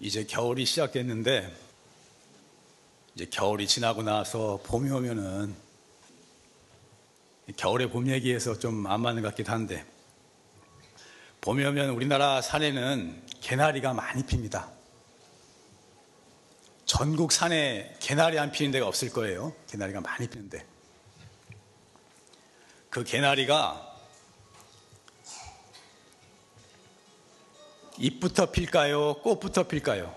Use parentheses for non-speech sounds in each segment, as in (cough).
이제 겨울이 시작됐는데 이제 겨울이 지나고 나서 봄이 오면은 겨울의 봄 얘기해서 좀 안 맞는 것 같기도 한데 봄이 오면 우리나라 산에는 개나리가 많이 핍니다. 전국 산에 개나리 안 피는 데가 없을 거예요. 개나리가 많이 피는데 그 개나리가 잎부터 필까요? 꽃부터 필까요?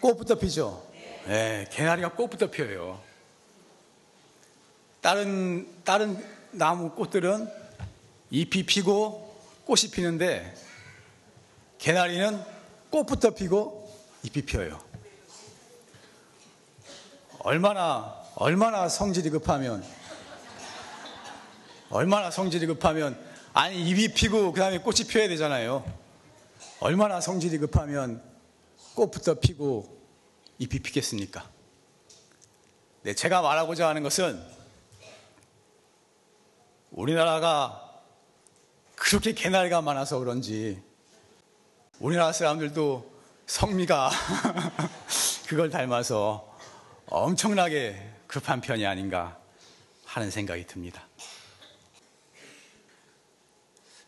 꽃부터 피죠? 네, 개나리가 꽃부터 피어요. 다른, 다른 나무 꽃들은 잎이 피고 꽃이 피는데 개나리는 꽃부터 피고 잎이 피어요. 얼마나, 얼마나 성질이 급하면, 얼마나 성질이 급하면, 아니, 잎이 피고 그 다음에 꽃이 피어야 되잖아요. 얼마나 성질이 급하면 꽃부터 피고 잎이 피겠습니까? 네, 제가 말하고자 하는 것은 우리나라가 그렇게 개나리가 많아서 그런지 우리나라 사람들도 성미가 (laughs) 그걸 닮아서 엄청나게 급한 편이 아닌가 하는 생각이 듭니다.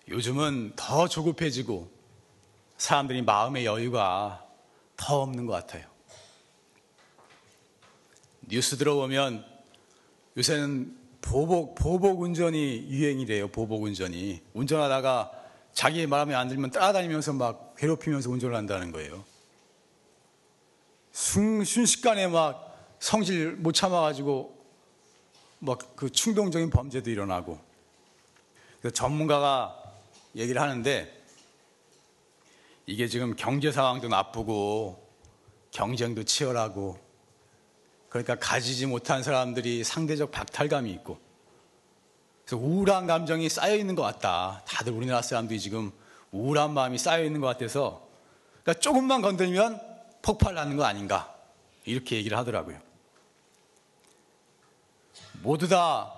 요즘은 더 조급해지고 사람들이 마음의 여유가 더 없는 것 같아요. 뉴스 들어보면 요새는 보복, 보복 운전이 유행이래요. 보복 운전이. 운전하다가 자기 마음에 안 들면 따라다니면서 막 괴롭히면서 운전을 한다는 거예요. 순, 순식간에 막 성질 못 참아가지고 막 그 충동적인 범죄도 일어나고. 전문가가 얘기를 하는데 이게 지금 경제 상황도 나쁘고 경쟁도 치열하고 그러니까 가지지 못한 사람들이 상대적 박탈감이 있고 그래서 우울한 감정이 쌓여 있는 것 같다. 다들 우리나라 사람들이 지금 우울한 마음이 쌓여 있는 것 같아서 그러니까 조금만 건들면 폭발 나는 거 아닌가 이렇게 얘기를 하더라고요. 모두 다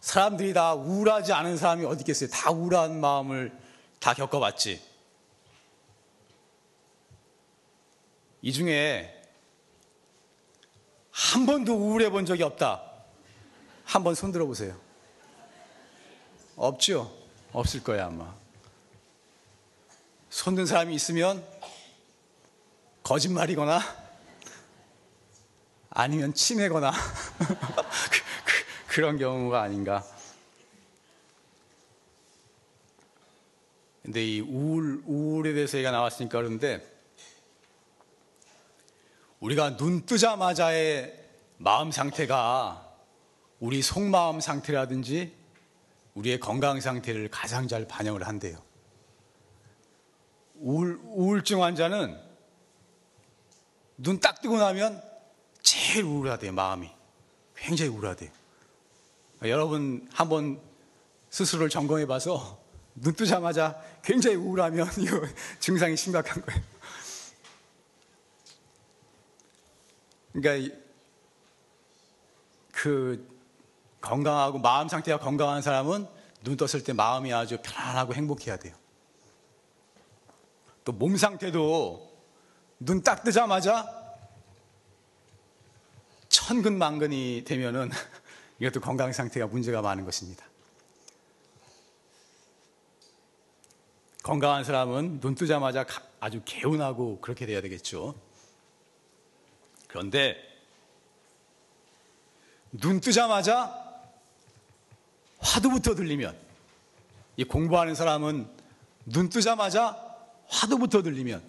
사람들이 다 우울하지 않은 사람이 어디 있겠어요? 다 우울한 마음을 다 겪어봤지. 이 중에 한 번도 우울해 본 적이 없다. 한 번 손 들어 보세요. 없죠? 없을 거야, 아마. 손든 사람이 있으면 거짓말이거나 아니면 치매거나 (laughs) 그, 런 경우가 아닌가. 근데 이 우울, 우울에 대해서 얘기가 나왔으니까 그런데 우리가 눈 뜨자마자의 마음 상태가 우리 속마음 상태라든지 우리의 건강 상태를 가장 잘 반영을 한대요. 우울, 우울증 환자는 눈 딱 뜨고 나면 제일 우울하대요, 마음이. 굉장히 우울하대요. 여러분 한번 스스로를 점검해 봐서 눈 뜨자마자 굉장히 우울하면 (laughs) 이거 증상이 심각한 거예요. 그러니까 그 건강하고 마음 상태가 건강한 사람은 눈 떴을 때 마음이 아주 편안하고 행복해야 돼요. 또 몸 상태도 눈 딱 뜨자마자 천근만근이 되면은 (laughs) 이것도 건강 상태가 문제가 많은 것입니다. 건강한 사람은 눈 뜨자마자 아주 개운하고 그렇게 돼야 되겠죠. 그런데 눈 뜨자마자 화두부터 들리면 이 공부하는 사람은 눈 뜨자마자 화두부터 들리면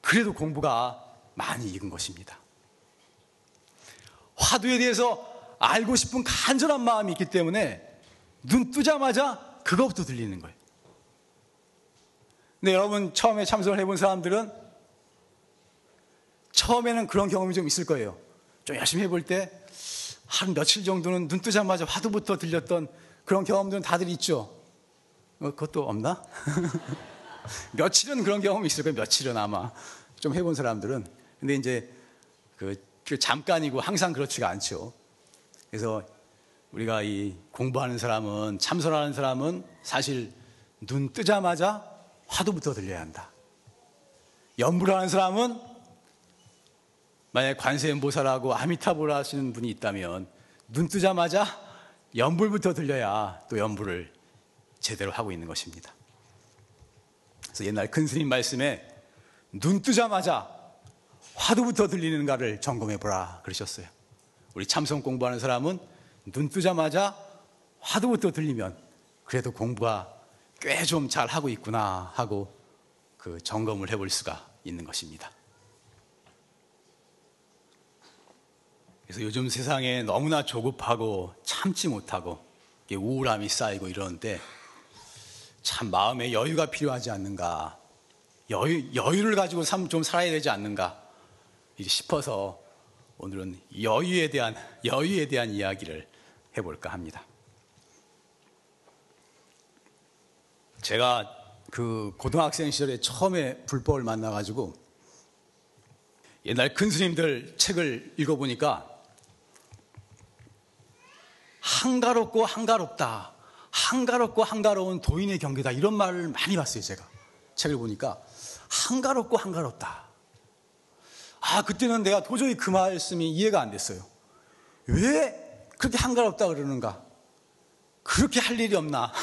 그래도 공부가 많이 익은 것입니다. 화두에 대해서 알고 싶은 간절한 마음이 있기 때문에 눈 뜨자마자 그것부터 들리는 거예요. 근데 여러분 처음에 참석을 해본 사람들은 처음에는 그런 경험이 좀 있을 거예요. 좀 열심히 해볼 때 한 며칠 정도는 눈 뜨자마자 화두부터 들렸던 그런 경험들은 다들 있죠. 어, 그것도 없나? (laughs) 며칠은 그런 경험이 있을 거예요. 며칠은 아마 좀 해본 사람들은. 근데 이제 그, 그 잠깐이고 항상 그렇지가 않죠. 그래서 우리가 이 공부하는 사람은 참선하는 사람은 사실 눈 뜨자마자 화두부터 들려야 한다. 연불을 하는 사람은 만약 관세음보살하고 아미타불 하시는 분이 있다면 눈 뜨자마자 연불부터 들려야 또 연불을 제대로 하고 있는 것입니다. 그래서 옛날 큰 스님 말씀에 눈 뜨자마자 화두부터 들리는가를 점검해 보라 그러셨어요. 우리 참선 공부하는 사람은 눈 뜨자마자 화두부터 들리면 그래도 공부가 꽤 좀 잘 하고 있구나 하고 그 점검을 해볼 수가 있는 것입니다. 그래서 요즘 세상에 너무나 조급하고 참지 못하고 우울함이 쌓이고 이러는데 참 마음에 여유가 필요하지 않는가 여유, 여유를 가지고 좀 살아야 되지 않는가 싶어서 오늘은 여유에 대한 여유에 대한 이야기를 해볼까 합니다. 제가 그 고등학생 시절에 처음에 불법을 만나가지고 옛날 큰 스님들 책을 읽어보니까 한가롭고 한가롭다. 한가롭고 한가로운 도인의 경계다. 이런 말을 많이 봤어요, 제가. 책을 보니까. 한가롭고 한가롭다. 아, 그때는 내가 도저히 그 말씀이 이해가 안 됐어요. 왜 그렇게 한가롭다 그러는가? 그렇게 할 일이 없나? (laughs)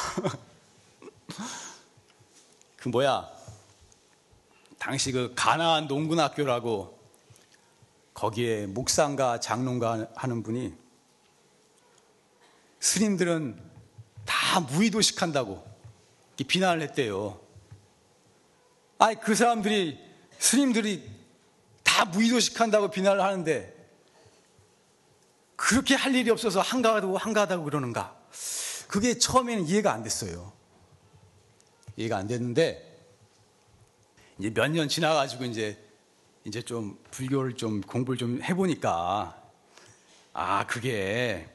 그 뭐야? 당시 그 가나안 농군학교라고 거기에 목상가 장롱가 하는 분이 스님들은 다 무의도식한다고 비난을 했대요. 아니 그 사람들이 스님들이 다 무의도식한다고 비난을 하는데 그렇게 할 일이 없어서 한가하다고 한가하다고 그러는가? 그게 처음에는 이해가 안 됐어요. 이해가 안 됐는데 이제 몇 년 지나가지고 이제 이제 좀 불교를 좀 공부를 좀 해보니까 아 그게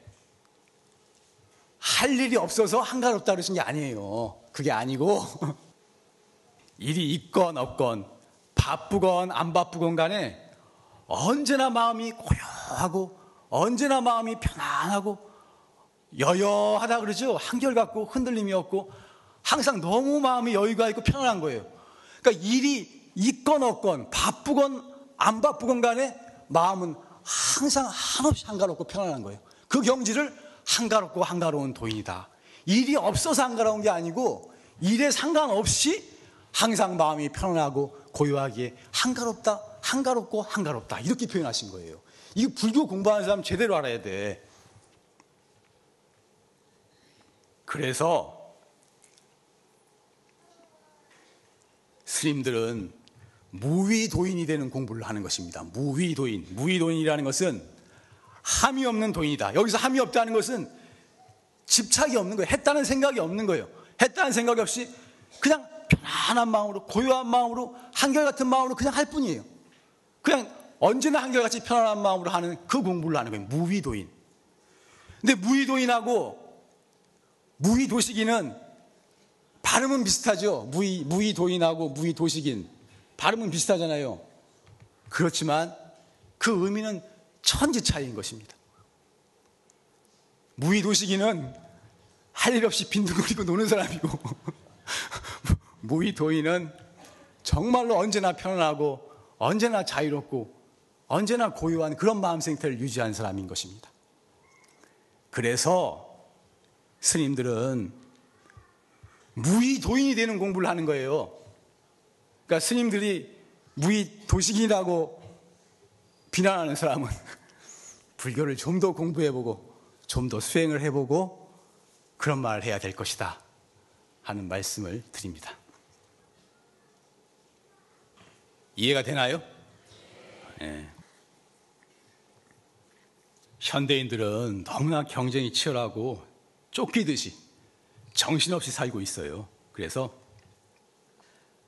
할 일이 없어서 한가롭다 그러신 게 아니에요. 그게 아니고 (laughs) 일이 있건 없건 바쁘건 안 바쁘건 간에 언제나 마음이 고요하고 언제나 마음이 편안하고 여여하다 그러죠. 한결같고 흔들림이 없고 항상 너무 마음이 여유가 있고 편안한 거예요. 그러니까 일이 있건 없건 바쁘건 안 바쁘건 간에 마음은 항상 한없이 한가롭고 편안한 거예요. 그 경지를 한가롭고 한가로운 도인이다. 일이 없어서 한가로운 게 아니고 일에 상관없이 항상 마음이 편안하고 고요하기에 한가롭다, 한가롭고 한가롭다. 이렇게 표현하신 거예요. 이 불교 공부하는 사람 제대로 알아야 돼. 그래서 스님들은 무위도인이 되는 공부를 하는 것입니다. 무위도인. 무위도인이라는 것은 함이 없는 도인이다. 여기서 함이 없다는 것은 집착이 없는 거예요. 했다는 생각이 없는 거예요. 했다는 생각이 없이 그냥 편안한 마음으로 고요한 마음으로 한결같은 마음으로 그냥 할 뿐이에요. 그냥 언제나 한결같이 편안한 마음으로 하는 그 공부를 하는 거예요. 무위도인. 근데 무위도인하고 무위도식인은 발음은 비슷하죠. 무위, 무위도인하고 무위도식인. 발음은 비슷하잖아요. 그렇지만 그 의미는 천지 차이인 것입니다. 무의도시기는 할 일 없이 빈둥거리고 노는 사람이고 (laughs) 무의 도인은 정말로 언제나 편안하고 언제나 자유롭고 언제나 고요한 그런 마음 상태를 유지한 사람인 것입니다. 그래서 스님들은 무의 도인이 되는 공부를 하는 거예요. 그러니까 스님들이 무의 도식이라고 비난하는 사람은 불교를 좀 더 공부해보고 좀 더 수행을 해보고 그런 말을 해야 될 것이다 하는 말씀을 드립니다. 이해가 되나요? 네. 현대인들은 너무나 경쟁이 치열하고 쫓기듯이 정신없이 살고 있어요. 그래서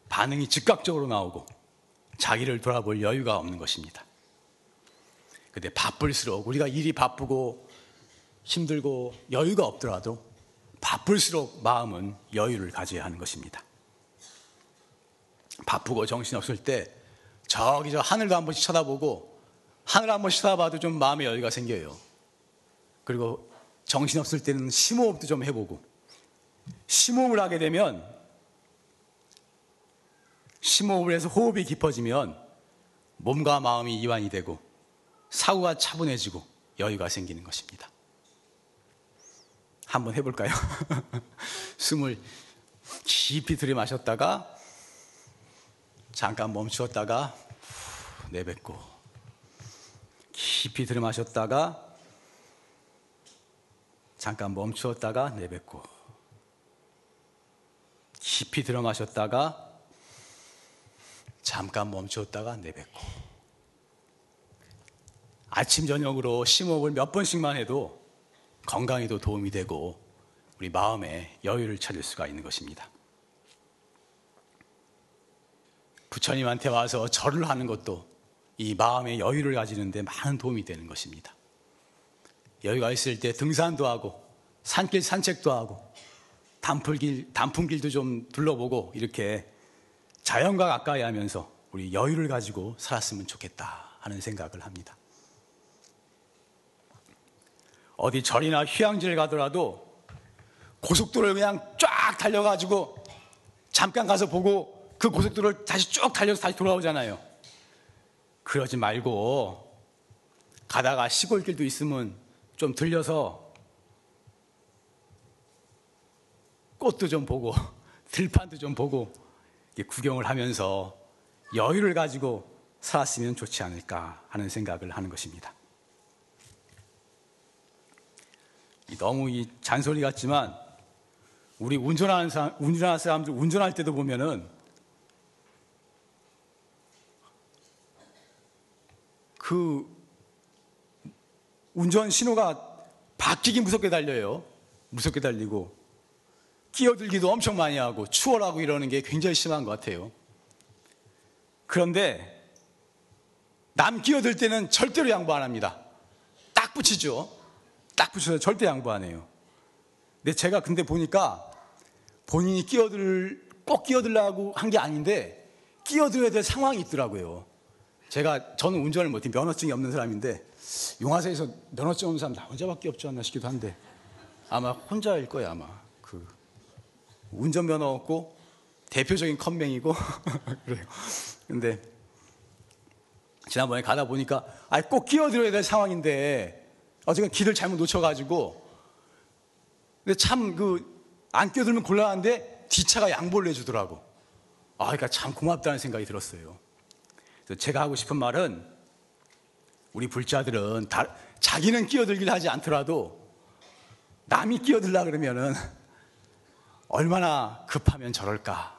반응이 즉각적으로 나오고 자기를 돌아볼 여유가 없는 것입니다. 근데 바쁠수록 우리가 일이 바쁘고 힘들고 여유가 없더라도 바쁠수록 마음은 여유를 가져야 하는 것입니다. 바쁘고 정신없을 때 저기 저 하늘도 한 번씩 쳐다보고 하늘 한 번씩 쳐다봐도 좀 마음의 여유가 생겨요. 그리고 정신없을 때는 심호흡도 좀 해보고 심호흡을 하게 되면 심호흡을 해서 호흡이 깊어지면 몸과 마음이 이완이 되고 사고가 차분해지고 여유가 생기는 것입니다. 한번 해볼까요? (laughs) 숨을 깊이 들이마셨다가 잠깐 멈추었다가 내뱉고 깊이 들이마셨다가 잠깐 멈추었다가 내뱉고 깊이 들어마셨다가 잠깐 멈추었다가 내뱉고 아침 저녁으로 심호흡을 몇 번씩만 해도 건강에도 도움이 되고 우리 마음에 여유를 찾을 수가 있는 것입니다. 부처님한테 와서 절을 하는 것도 이 마음의 여유를 가지는데 많은 도움이 되는 것입니다. 여유가 있을 때 등산도 하고 산길 산책도 하고 단풍길, 단풍길도 좀 둘러보고 이렇게 자연과 가까이 하면서 우리 여유를 가지고 살았으면 좋겠다 하는 생각을 합니다. 어디 절이나 휴양지를 가더라도 고속도로를 그냥 쫙 달려가지고 잠깐 가서 보고 그 고속도로를 다시 쭉 달려서 다시 돌아오잖아요. 그러지 말고 가다가 시골길도 있으면 좀 들려서 꽃도 좀 보고 (laughs) 들판도 좀 보고 구경을 하면서 여유를 가지고 살았으면 좋지 않을까 하는 생각을 하는 것입니다. 너무 이 잔소리 같지만 우리 운전하는 사람, 운전하는 사람들 운전할 때도 보면은 그 운전 신호가 바뀌기 무섭게 달려요. 무섭게 달리고 끼어들기도 엄청 많이 하고 추월하고 이러는 게 굉장히 심한 것 같아요. 그런데 남 끼어들 때는 절대로 양보 안 합니다. 딱 붙이죠. 딱 붙여서 절대 양보 안 해요. 근데 제가 근데 보니까 본인이 끼어들, 꼭 끼어들라고 한 게 아닌데 끼어들어야 될 상황이 있더라고요. 제가, 저는 운전을 못해 면허증이 없는 사람인데 용화사에서 면허증 없는 사람 나 혼자밖에 없지 않나 싶기도 한데 아마 혼자일 거예요, 아마. 그 운전면허 없고 대표적인 컴맹이고 (laughs) 그래요. 근데 지난번에 가다 보니까 아, 꼭 끼어들어야 될 상황인데 어쨌든 길을 잘못 놓쳐가지고 근데 참 그안 끼어들면 곤란한데 뒷차가 양보를 해주더라고. 아, 그러니까 참 고맙다는 생각이 들었어요. 그래서 제가 하고 싶은 말은 우리 불자들은 다, 자기는 끼어들기를 하지 않더라도 남이 끼어들라 그러면은 얼마나 급하면 저럴까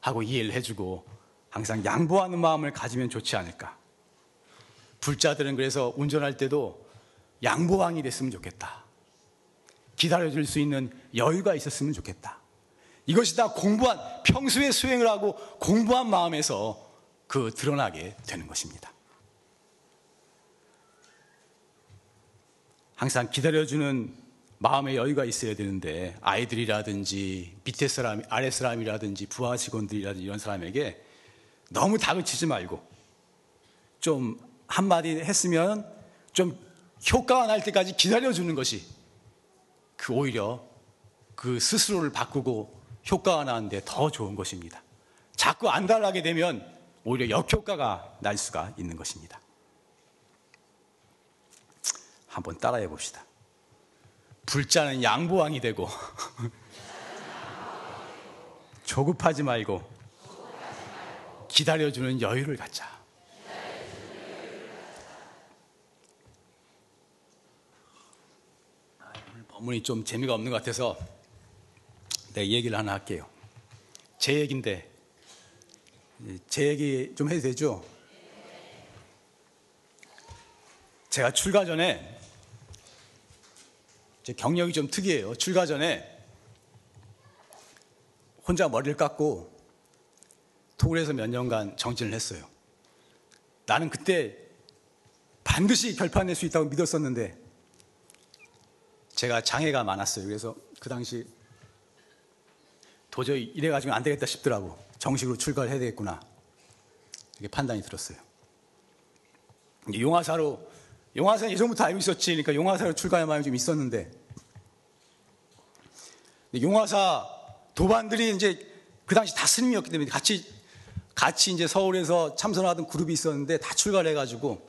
하고 이해를 해주고 항상 양보하는 마음을 가지면 좋지 않을까. 불자들은 그래서 운전할 때도 양보왕이 됐으면 좋겠다. 기다려줄 수 있는 여유가 있었으면 좋겠다. 이것이 다 공부한, 평소에 수행을 하고 공부한 마음에서 그 드러나게 되는 것입니다. 항상 기다려주는 마음의 여유가 있어야 되는데 아이들이라든지 밑에 사람, 아래 사람이라든지 부하 직원들이라든지 이런 사람에게 너무 다그치지 말고 좀 한마디 했으면 좀 효과가 날 때까지 기다려주는 것이 그 오히려 그 스스로를 바꾸고 효과가 나는데 더 좋은 것입니다. 자꾸 안 달라게 되면 오히려 역효과가 날 수가 있는 것입니다. 한번 따라해 봅시다. 불자는 양보왕이 되고 (laughs) 조급하지 말고 기다려주는 여유를 갖자. 아, 오늘 본문이 좀 재미가 없는 것 같아서 내 얘기를 하나 할게요. 제 얘기인데 제 얘기 좀 해도 되죠? 제가 출가 전에 제 경력이 좀 특이해요. 출가 전에 혼자 머리를 깎고 토굴에서 몇 년간 정진을 했어요. 나는 그때 반드시 결판낼 수 있다고 믿었었는데 제가 장애가 많았어요. 그래서 그 당시 도저히 이래가지고 안 되겠다 싶더라고. 정식으로 출가를 해야 되겠구나. 이렇게 판단이 들었어요. 용화사로 용화사는 예전부터 알고 있었지. 그러니까 용화사로 출가할 마음이 좀 있었는데 용화사 도반들이 이제 그 당시 다 스님이었기 때문에 같이 같이 이제 서울에서 참선하던 그룹이 있었는데 다 출가를 해가지고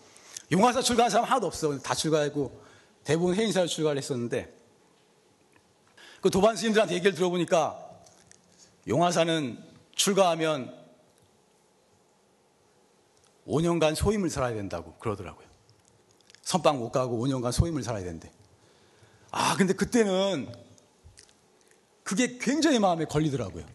용화사 출가한 사람 하나도 없어. 다 출가하고 대부분 해인사를 출가를 했었는데 그 도반 스님들한테 얘기를 들어보니까 용화사는 출가하면 5년간 소임을 살아야 된다고 그러더라고요. 선방 못 가고 5년간 소임을 살아야 된대. 아, 근데 그때는 그게 굉장히 마음에 걸리더라고요.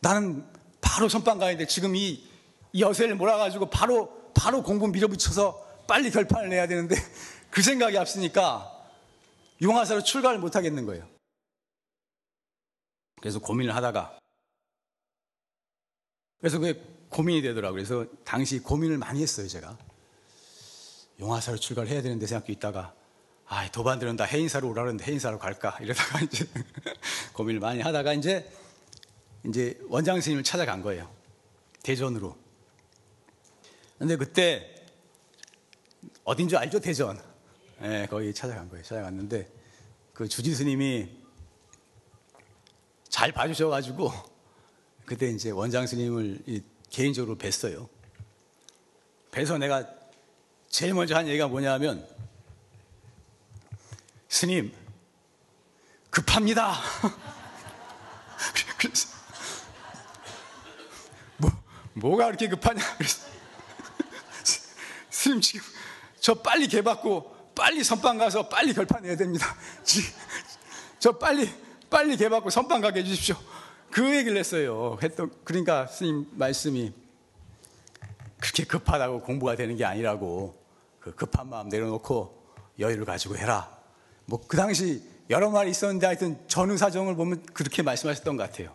나는 바로 선방 가야 돼. 지금 이, 이 여세를 몰아가지고 바로, 바로 공부 밀어붙여서 빨리 결판을 내야 되는데 그 생각이 앞서니까 용화사로 출가를 못 하겠는 거예요. 그래서 고민을 하다가 그래서 그게 고민이 되더라고요. 그래서 당시 고민을 많이 했어요, 제가. 용화사로 출가를 해야 되는데 생각도 있다가 아, 도반들은 다 해인사로 오라 그러는데 해인사로 갈까? 이러다가 (laughs) 이제 고민을 많이 하다가 이제 이제 원장 스님을 찾아간 거예요. 대전으로. 근데 그때 어딘 줄 알죠? 대전. 예, 네, 거기 찾아간 거예요. 찾아갔는데 그 주지 스님이 잘 봐주셔가지고 (laughs) 그때 이제 원장 스님을 개인적으로 뵀어요. 뵈서 내가 제일 먼저 한 얘기가 뭐냐면 스님 급합니다. (laughs) 그래서 뭐 뭐가 그렇게 급하냐? 그래서 (laughs) 스님 지금 저 빨리 개 받고 빨리 선방 가서 빨리 결판 내야 됩니다. 저 빨리 빨리 개받고 선방 가게 해주십시오. 그 얘기를 했어요. 했던 그러니까 스님 말씀이 그렇게 급하다고 공부가 되는 게 아니라고 그 급한 마음 내려놓고 여유를 가지고 해라. 뭐 그 당시 여러 말이 있었는데 하여튼 전후 사정을 보면 그렇게 말씀하셨던 것 같아요.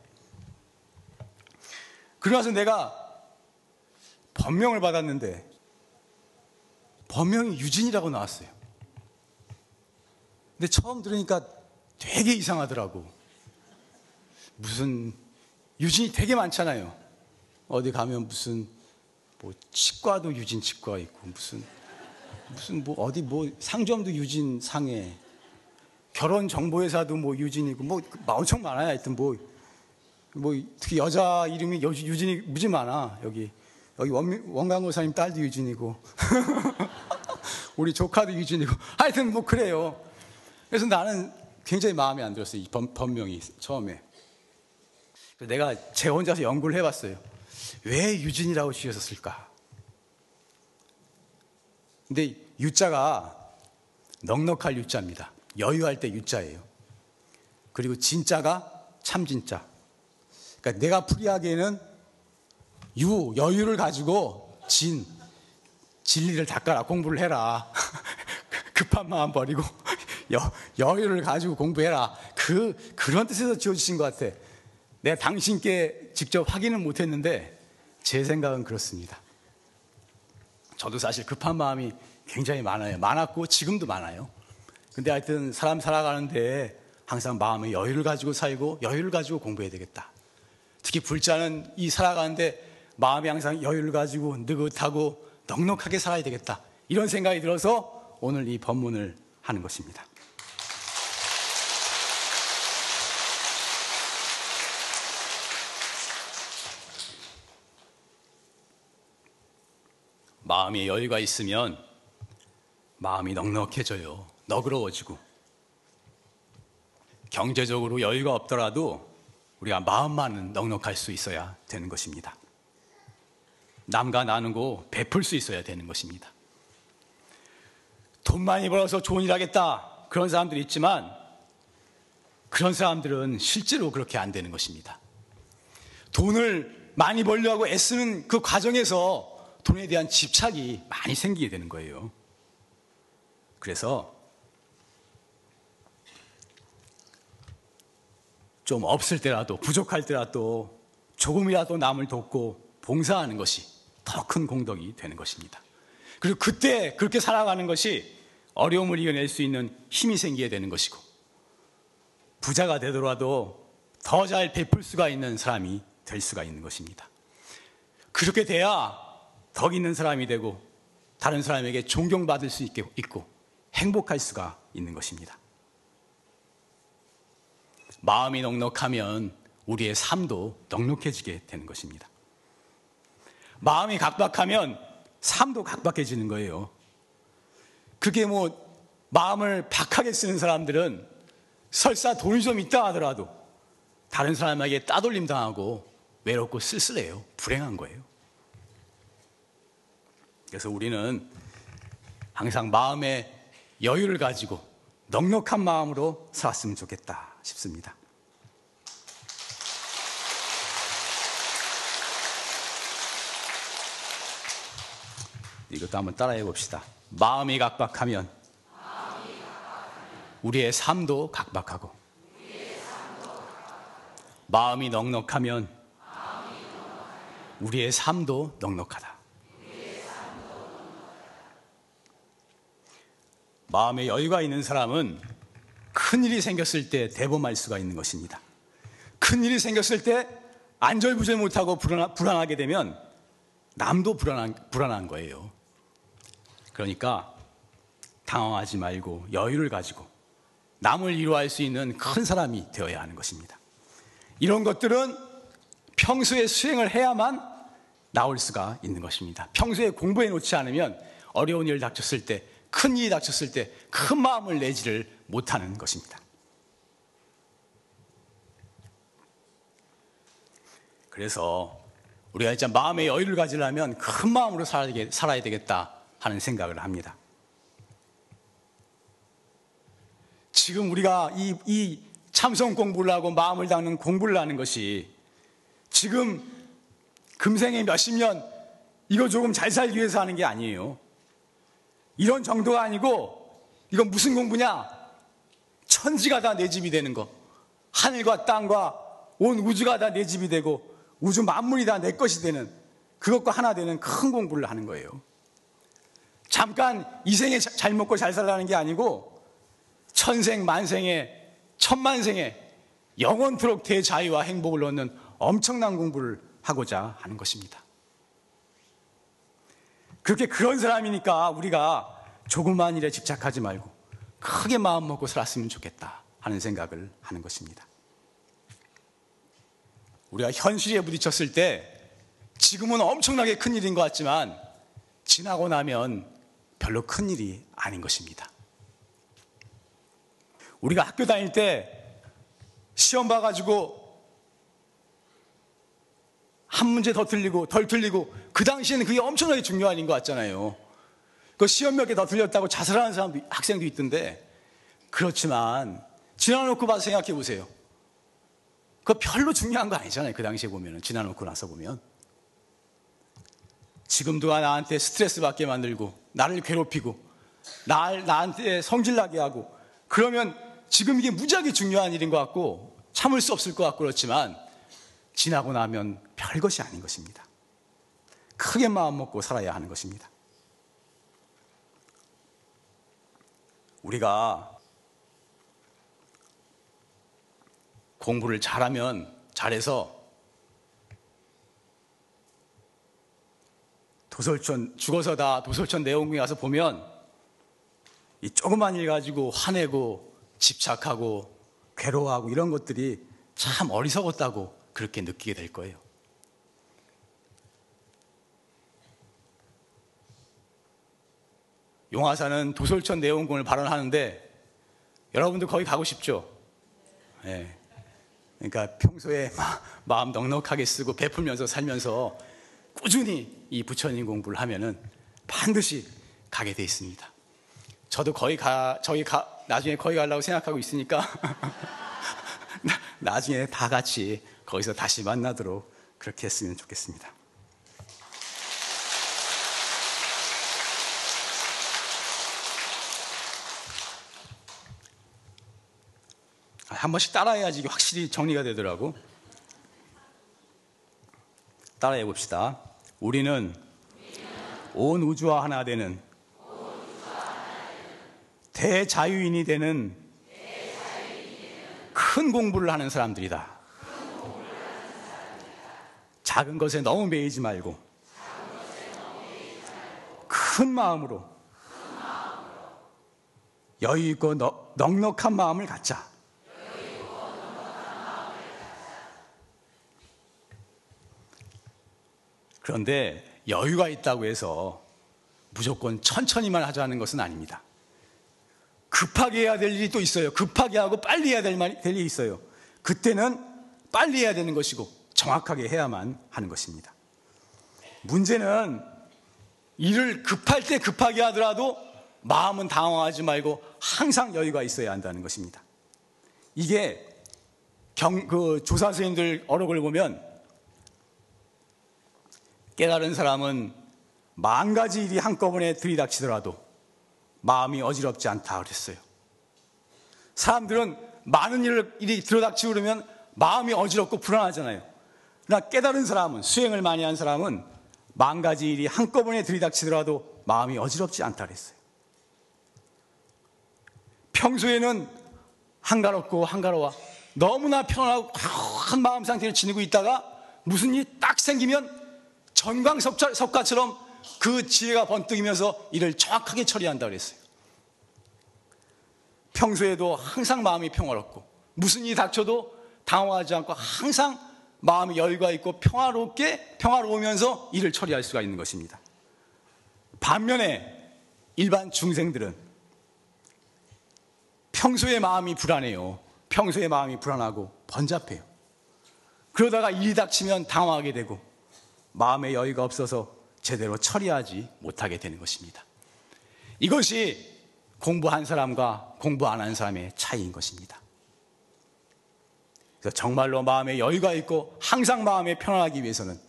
그러나서 내가 법명을 받았는데 법명이 유진이라고 나왔어요. 근데 처음 들으니까 되게 이상하더라고. 무슨 유진이 되게 많잖아요. 어디 가면 무슨 뭐 치과도 유진 치과 있고 무슨 무슨 뭐 어디 뭐 상점도 유진 상해 결혼 정보회사도 뭐 유진이고 뭐 엄청 많아요. 하여튼 뭐, 뭐 특히 여자 이름이 유진이 무지 많아. 여기. 여기 원, 원강호사님 딸도 유진이고. (laughs) 우리 조카도 유진이고. 하여튼 뭐 그래요. 그래서 나는 굉장히 마음에 안 들었어요. 이 번, 번명이 처음에. 내가 제 혼자서 연구를 해봤어요. 왜 유진이라고 지으셨을까? 근데 유자가 넉넉할 유자입니다. 여유할 때 유자예요. 그리고 진짜가 참 진짜. 그러니까 내가 풀이하기에는 유, 여유를 가지고 진, 진리를 닦아라, 공부를 해라. (laughs) 급한 마음 버리고 여, 여유를 가지고 공부해라. 그, 그런 뜻에서 지어주신 것 같아. 내가 당신께 직접 확인은 못했는데 제 생각은 그렇습니다. 저도 사실 급한 마음이 굉장히 많아요. 많았고 지금도 많아요. 근데 하여튼 사람 살아가는데 항상 마음의 여유를 가지고 살고 여유를 가지고 공부해야 되겠다. 특히 불자는 이 살아가는데 마음이 항상 여유를 가지고 느긋하고 넉넉하게 살아야 되겠다. 이런 생각이 들어서 오늘 이 법문을 하는 것입니다. 마음에 여유가 있으면 마음이 넉넉해져요. 너그러워지고 경제적으로 여유가 없더라도 우리가 마음만은 넉넉할 수 있어야 되는 것입니다. 남과 나누고 베풀 수 있어야 되는 것입니다. 돈 많이 벌어서 좋은 일 하겠다. 그런 사람들이 있지만 그런 사람들은 실제로 그렇게 안 되는 것입니다. 돈을 많이 벌려고 애쓰는 그 과정에서 돈에 대한 집착이 많이 생기게 되는 거예요. 그래서 좀 없을 때라도 부족할 때라도 조금이라도 남을 돕고 봉사하는 것이 더 큰 공덕이 되는 것입니다. 그리고 그때 그렇게 살아가는 것이 어려움을 이겨낼 수 있는 힘이 생기게 되는 것이고 부자가 되더라도 더 잘 베풀 수가 있는 사람이 될 수가 있는 것입니다. 그렇게 돼야 덕 있는 사람이 되고 다른 사람에게 존경받을 수 있고 행복할 수가 있는 것입니다. 마음이 넉넉하면 우리의 삶도 넉넉해지게 되는 것입니다. 마음이 각박하면 삶도 각박해지는 거예요. 그게 뭐 마음을 박하게 쓰는 사람들은 설사 돈이 좀 있다 하더라도 다른 사람에게 따돌림 당하고 외롭고 쓸쓸해요. 불행한 거예요. 그래서 우리는 항상 마음에 여유를 가지고 넉넉한 마음으로 살았으면 좋겠다 싶습니다. 이것도 한번 따라해 봅시다. 마음이 각박하면 우리의 삶도 각박하고 마음이 넉넉하면 우리의 삶도 넉넉하다. 마음에 여유가 있는 사람은 큰 일이 생겼을 때 대범할 수가 있는 것입니다. 큰 일이 생겼을 때 안절부절 못하고 불안하, 게 되면 남도 불안한, 불안한 거예요. 그러니까 당황하지 말고 여유를 가지고 남을 위로할 수 있는 큰 사람이 되어야 하는 것입니다. 이런 것들은 평소에 수행을 해야만 나올 수가 있는 것입니다. 평소에 공부해 놓지 않으면 어려운 일 닥쳤을 때, 큰 일이 닥쳤을 때 큰 마음을 내지를 못하는 것입니다. 그래서 우리가 진짜 마음의 여유를 가지려면 큰 마음으로 살아야 되겠다 하는 생각을 합니다. 지금 우리가 이, 이 참성 공부를 하고 마음을 닦는 공부를 하는 것이 지금 금생에 몇십 년 이거 조금 잘 살기 위해서 하는 게 아니에요. 이런 정도가 아니고 이건 무슨 공부냐? 천지가 다 내 집이 되는 거. 하늘과 땅과 온 우주가 다 내 집이 되고 우주 만물이 다 내 것이 되는 그것과 하나 되는 큰 공부를 하는 거예요. 잠깐 이 생에 잘 먹고 잘 살라는 게 아니고 천생 만생에 천만생에 영원토록 대자유와 행복을 얻는 엄청난 공부를 하고자 하는 것입니다. 그렇게 그런 사람이니까 우리가 조그만 일에 집착하지 말고 크게 마음 먹고 살았으면 좋겠다 하는 생각을 하는 것입니다. 우리가 현실에 부딪혔을 때 지금은 엄청나게 큰 일인 것 같지만 지나고 나면 별로 큰 일이 아닌 것입니다. 우리가 학교 다닐 때 시험 봐가지고 한 문제 더 틀리고 덜 틀리고 그 당시에는 그게 엄청나게 중요한 것 같잖아요. 그 시험 몇개더 틀렸다고 자살하는 사람 학생도 있던데 그렇지만 지나놓고 봐서 생각해 보세요. 그거 별로 중요한 거 아니잖아요. 그 당시에 보면은 지나놓고 나서 보면 지금도 나한테 스트레스 받게 만들고 나를 괴롭히고 나, 나한테 성질나게 하고 그러면 지금 이게 무지하게 중요한 일인 것 같고 참을 수 없을 것 같고 그렇지만 지나고 나면 별것이 아닌 것입니다. 크게 마음 먹고 살아야 하는 것입니다. 우리가 공부를 잘하면 잘해서 도솔천 죽어서 다 도솔천 내원궁에 가서 보면 이 조그만 일 가지고 화내고 집착하고 괴로워하고 이런 것들이 참 어리석었다고 그렇게 느끼게 될 거예요. 용화사는 도솔천 내원궁을 발언하는데 여러분도 거기 가고 싶죠? 네. 그러니까 평소에 마 음 넉넉하게 쓰고 베풀면서 살면서 꾸준히 이 부처님 공부를 하면은 반드시 가게 돼 있습니다. 저도 거의 가, 저희 가, 나중에 거기 가려고 생각하고 있으니까 (laughs) 나중에 다 같이 거기서 다시 만나도록 그렇게 했으면 좋겠습니다. 한 번씩 따라해야지 확실히 정리가 되더라고. 따라해 봅시다. 우리는 온 우주와 하나 되는 대자유인이 되는 큰 공부를 하는 사람들이다. 작은 것에 너무 매이지 말고 큰 마음으로 여유 있고 넉넉한 마음을 갖자. 그런데 여유가 있다고 해서 무조건 천천히만 하자는 것은 아닙니다. 급하게 해야 될 일이 또 있어요. 급하게 하고 빨리 해야 될, 일이 있어요. 그때는 빨리 해야 되는 것이고 정확하게 해야만 하는 것입니다. 문제는 일을 급할 때 급하게 하더라도 마음은 당황하지 말고 항상 여유가 있어야 한다는 것입니다. 이게 경, 그 조사 선생님들 어록을 보면 깨달은 사람은 만 가지 일이 한꺼번에 들이닥치더라도 마음이 어지럽지 않다 그랬어요. 사람들은 많은 일을, 일이 들어닥치고 그러면 마음이 어지럽고 불안하잖아요. 그러나 깨달은 사람은, 수행을 많이 한 사람은 만 가지 일이 한꺼번에 들이닥치더라도 마음이 어지럽지 않다 그랬어요. 평소에는 한가롭고 한가로워 너무나 편하고 한 마음 상태를 지니고 있다가 무슨 일이 딱 생기면 전광석가처럼 그 지혜가 번뜩이면서 이를 정확하게 처리한다 그랬어요. 평소에도 항상 마음이 평화롭고 무슨 일이 닥쳐도 당황하지 않고 항상 마음이 여유가 있고 평화롭게 평화로우면서 일을 처리할 수가 있는 것입니다. 반면에 일반 중생들은 평소에 마음이 불안해요. 평소에 마음이 불안하고 번잡해요. 그러다가 일이 닥치면 당황하게 되고 마음의 여유가 없어서 제대로 처리하지 못하게 되는 것입니다. 이것이 공부한 사람과 공부 안 한 사람의 차이인 것입니다. 그래서 정말로 마음에 여유가 있고 항상 마음에 편안하기 위해서는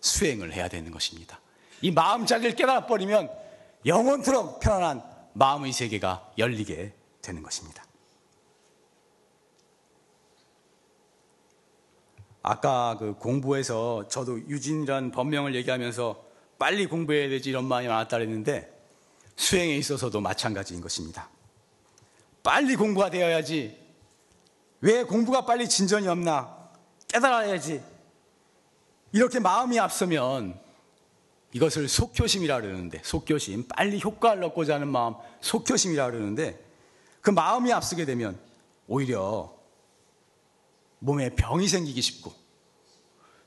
수행을 해야 되는 것입니다. 이 마음 자리를 깨달아 버리면 영원토록 편안한 마음의 세계가 열리게 되는 것입니다. 아까 그 공부에서 저도 유진이란 법명을 얘기하면서 빨리 공부해야 되지 이런 마음이 많았다 그랬는데 수행에 있어서도 마찬가지인 것입니다. 빨리 공부가 되어야지. 왜 공부가 빨리 진전이 없나? 깨달아야지. 이렇게 마음이 앞서면 이것을 속효심이라 그러는데 속효심 빨리 효과를 얻고자 하는 마음 속효심이라 그러는데 그 마음이 앞서게 되면 오히려 몸에 병이 생기기 쉽고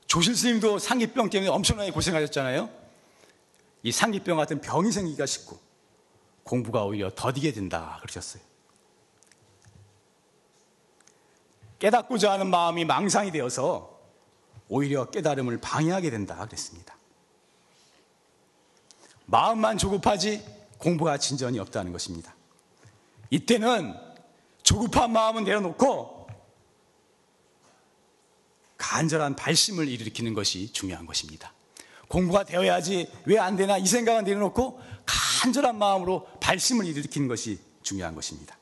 조실 스님도 상기병 때문에 엄청나게 고생하셨잖아요. 이 상기병 같은 병이 생기기가 쉽고 공부가 오히려 더디게 된다 그러셨어요. 깨닫고자 하는 마음이 망상이 되어서 오히려 깨달음을 방해하게 된다 그랬습니다. 마음만 조급하지 공부가 진전이 없다는 것입니다. 이때는 조급한 마음은 내려놓고 간절한 발심을 일으키는 것이 중요한 것입니다. 공부가 되어야지 왜 안 되나 이 생각은 내려놓고 간절한 마음으로 발심을 일으키는 것이 중요한 것입니다.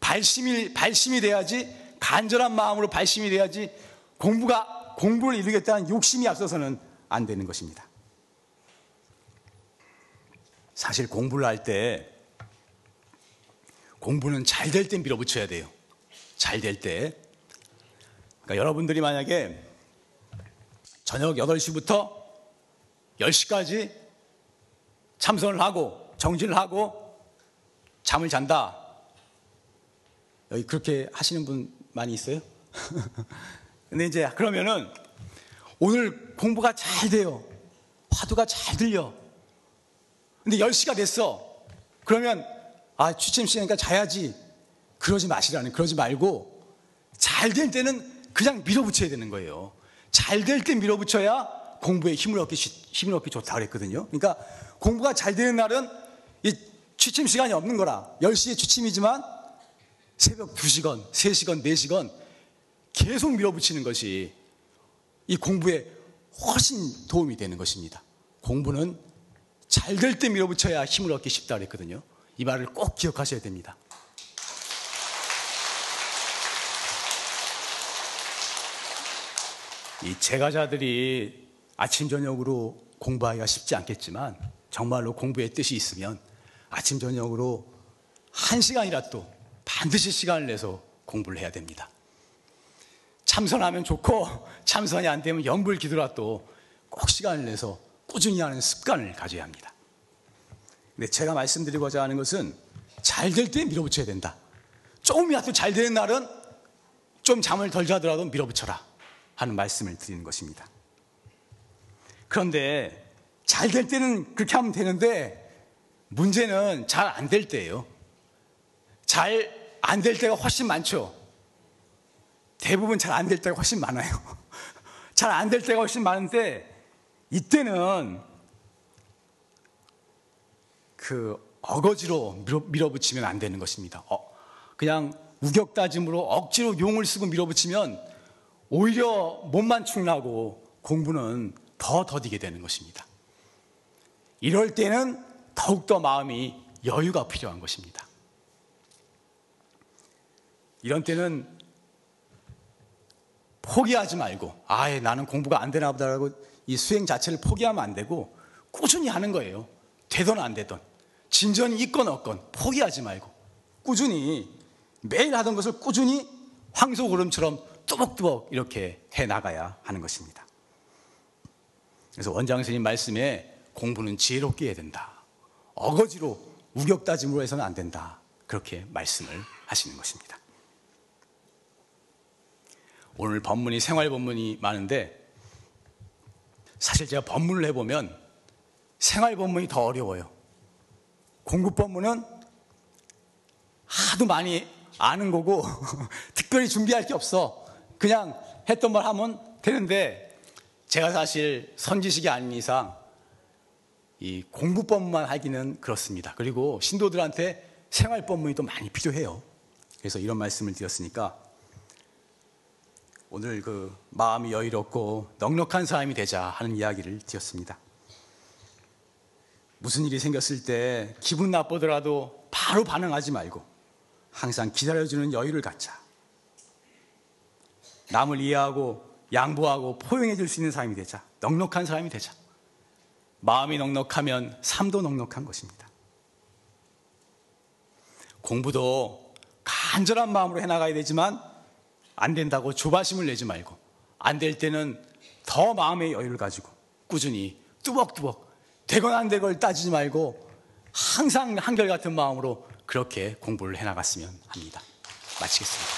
발심이, 발심이 돼야지 간절한 마음으로 발심이 돼야지 공부가, 공부를 이루겠다는 욕심이 앞서서는 안 되는 것입니다. 사실 공부를 할 때 공부는 잘될때 밀어붙여야 돼요. 잘 될 때. 그러니까 여러분들이 만약에 저녁 8시부터 10시까지 참선을 하고 정진을 하고 잠을 잔다. 여기 그렇게 하시는 분 많이 있어요? (laughs) 근데 이제 그러면은 오늘 공부가 잘 돼요. 화두가 잘 들려. 근데 10시가 됐어. 그러면 아, 취침 시간이니까 자야지. 그러지 마시라는, 그러지 말고 잘 될 때는 그냥 밀어붙여야 되는 거예요. 잘 될 때 밀어붙여야 공부에 힘을 얻기, 힘을 얻기 좋다 그랬거든요. 그러니까 공부가 잘 되는 날은 이 취침 시간이 없는 거라. 10시에 취침이지만 새벽 2시간, 3시간, 4시간 계속 밀어붙이는 것이 이 공부에 훨씬 도움이 되는 것입니다. 공부는 잘 될 때 밀어붙여야 힘을 얻기 쉽다 그랬거든요. 이 말을 꼭 기억하셔야 됩니다. 이 제가자들이 아침 저녁으로 공부하기가 쉽지 않겠지만 정말로 공부의 뜻이 있으면 아침 저녁으로 한 시간이라도 반드시 시간을 내서 공부를 해야 됩니다. 참선하면 좋고 참선이 안 되면 영불 기도라도 꼭 시간을 내서 꾸준히 하는 습관을 가져야 합니다. 근데 제가 말씀드리고자 하는 것은 잘 될 때 밀어붙여야 된다. 조금이라도 잘 되는 날은 좀 잠을 덜 자더라도 밀어붙여라. 하는 말씀을 드리는 것입니다. 그런데 잘 될 때는 그렇게 하면 되는데 문제는 잘 안 될 때예요. 잘 안 될 때가 훨씬 많죠. 대부분 잘 안 될 때가 훨씬 많아요. (laughs) 잘 안 될 때가 훨씬 많은데 이때는 그 어거지로 밀어, 밀어붙이면 안 되는 것입니다. 어, 그냥 우격다짐으로 억지로 용을 쓰고 밀어붙이면 오히려 몸만 축나고 공부는 더 더디게 되는 것입니다. 이럴 때는 더욱더 마음이 여유가 필요한 것입니다. 이런 때는 포기하지 말고, 아예 나는 공부가 안 되나 보다라고 이 수행 자체를 포기하면 안 되고, 꾸준히 하는 거예요. 되든 안 되든. 진전이 있건 없건 포기하지 말고, 꾸준히 매일 하던 것을 꾸준히 황소구름처럼 뚜벅뚜벅 이렇게 해 나가야 하는 것입니다. 그래서 원장 선생님 말씀에 공부는 지혜롭게 해야 된다. 어거지로 우격다짐으로 해서는 안 된다. 그렇게 말씀을 하시는 것입니다. 오늘 법문이 생활 법문이 많은데 사실 제가 법문을 해보면 생활 법문이 더 어려워요. 공부 법문은 하도 많이 아는 거고 (laughs) 특별히 준비할 게 없어. 그냥 했던 말 하면 되는데 제가 사실 선지식이 아닌 이상 이 공부법만 하기는 그렇습니다. 그리고 신도들한테 생활법문이 또 많이 필요해요. 그래서 이런 말씀을 드렸으니까 오늘 그 마음이 여유롭고 넉넉한 사람이 되자 하는 이야기를 드렸습니다. 무슨 일이 생겼을 때 기분 나쁘더라도 바로 반응하지 말고 항상 기다려주는 여유를 갖자. 남을 이해하고 양보하고 포용해 줄 수 있는 사람이 되자. 넉넉한 사람이 되자. 마음이 넉넉하면 삶도 넉넉한 것입니다. 공부도 간절한 마음으로 해나가야 되지만 안 된다고 조바심을 내지 말고 안 될 때는 더 마음의 여유를 가지고 꾸준히 뚜벅뚜벅 되거나 안 되걸 따지지 말고 항상 한결같은 마음으로 그렇게 공부를 해나갔으면 합니다. 마치겠습니다.